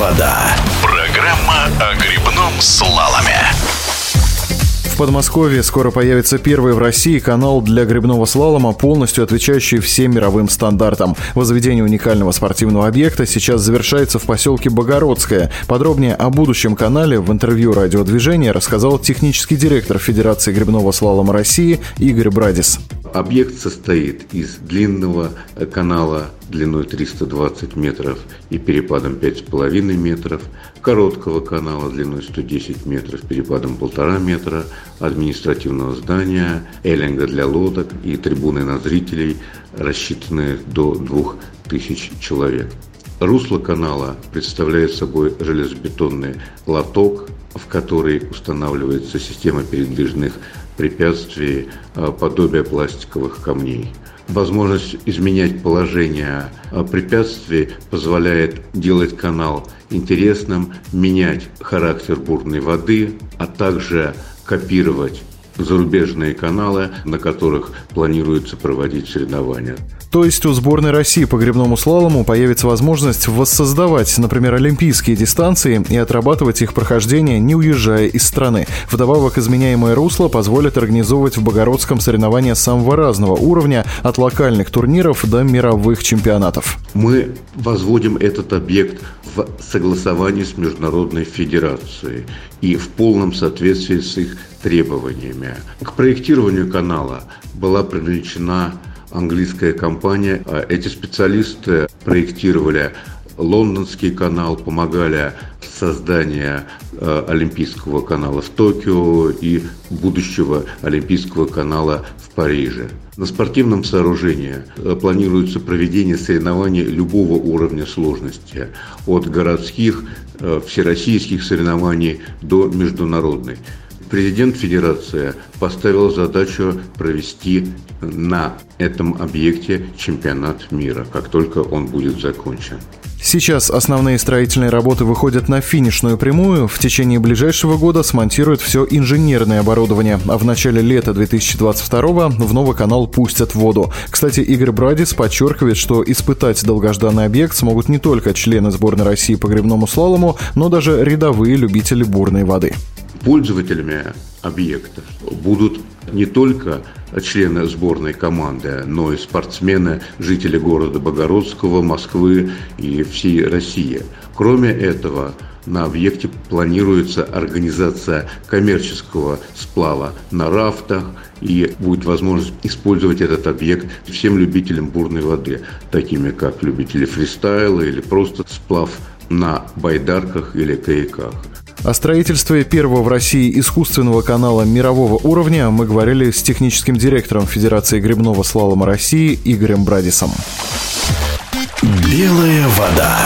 вода». Программа о грибном слаломе. Подмосковье скоро появится первый в России канал для грибного слалома, полностью отвечающий всем мировым стандартам. Возведение уникального спортивного объекта сейчас завершается в поселке Богородское. Подробнее о будущем канале в интервью радиодвижения рассказал технический директор Федерации грибного слалома России Игорь Брадис. Объект состоит из длинного канала длиной 320 метров и перепадом 5,5 метров, короткого канала длиной 110 метров, перепадом 1,5 метра, административного здания, эллинга для лодок и трибуны на зрителей, рассчитанные до 2000 человек. Русло канала представляет собой железобетонный лоток, в который устанавливается система передвижных препятствий а, подобия пластиковых камней. Возможность изменять положение а, препятствий позволяет делать канал интересным, менять характер бурной воды, а также копировать зарубежные каналы, на которых планируется проводить соревнования. То есть у сборной России по грибному слалому появится возможность воссоздавать, например, олимпийские дистанции и отрабатывать их прохождение, не уезжая из страны. Вдобавок, изменяемое русло позволит организовывать в Богородском соревнования самого разного уровня, от локальных турниров до мировых чемпионатов. Мы возводим этот объект в согласовании с Международной Федерацией и в полном соответствии с их требованиями. К проектированию канала была привлечена английская компания. А эти специалисты проектировали лондонский канал, помогали в создании э, Олимпийского канала в Токио и будущего Олимпийского канала в Париже. На спортивном сооружении э, планируется проведение соревнований любого уровня сложности, от городских, э, всероссийских соревнований до международной. Президент Федерации поставил задачу провести на этом объекте чемпионат мира, как только он будет закончен. Сейчас основные строительные работы выходят на финишную прямую. В течение ближайшего года смонтируют все инженерное оборудование, а в начале лета 2022 в новый канал пустят воду. Кстати, Игорь Брадис подчеркивает, что испытать долгожданный объект смогут не только члены сборной России по грибному слалому, но даже рядовые любители бурной воды. Пользователями объекта будут не только члены сборной команды, но и спортсмены, жители города Богородского, Москвы и всей России. Кроме этого, на объекте планируется организация коммерческого сплава на рафтах, и будет возможность использовать этот объект всем любителям бурной воды, такими как любители фристайла или просто сплав на байдарках или каяках. О строительстве первого в России искусственного канала мирового уровня мы говорили с техническим директором Федерации грибного слалома России Игорем Брадисом. Белая вода.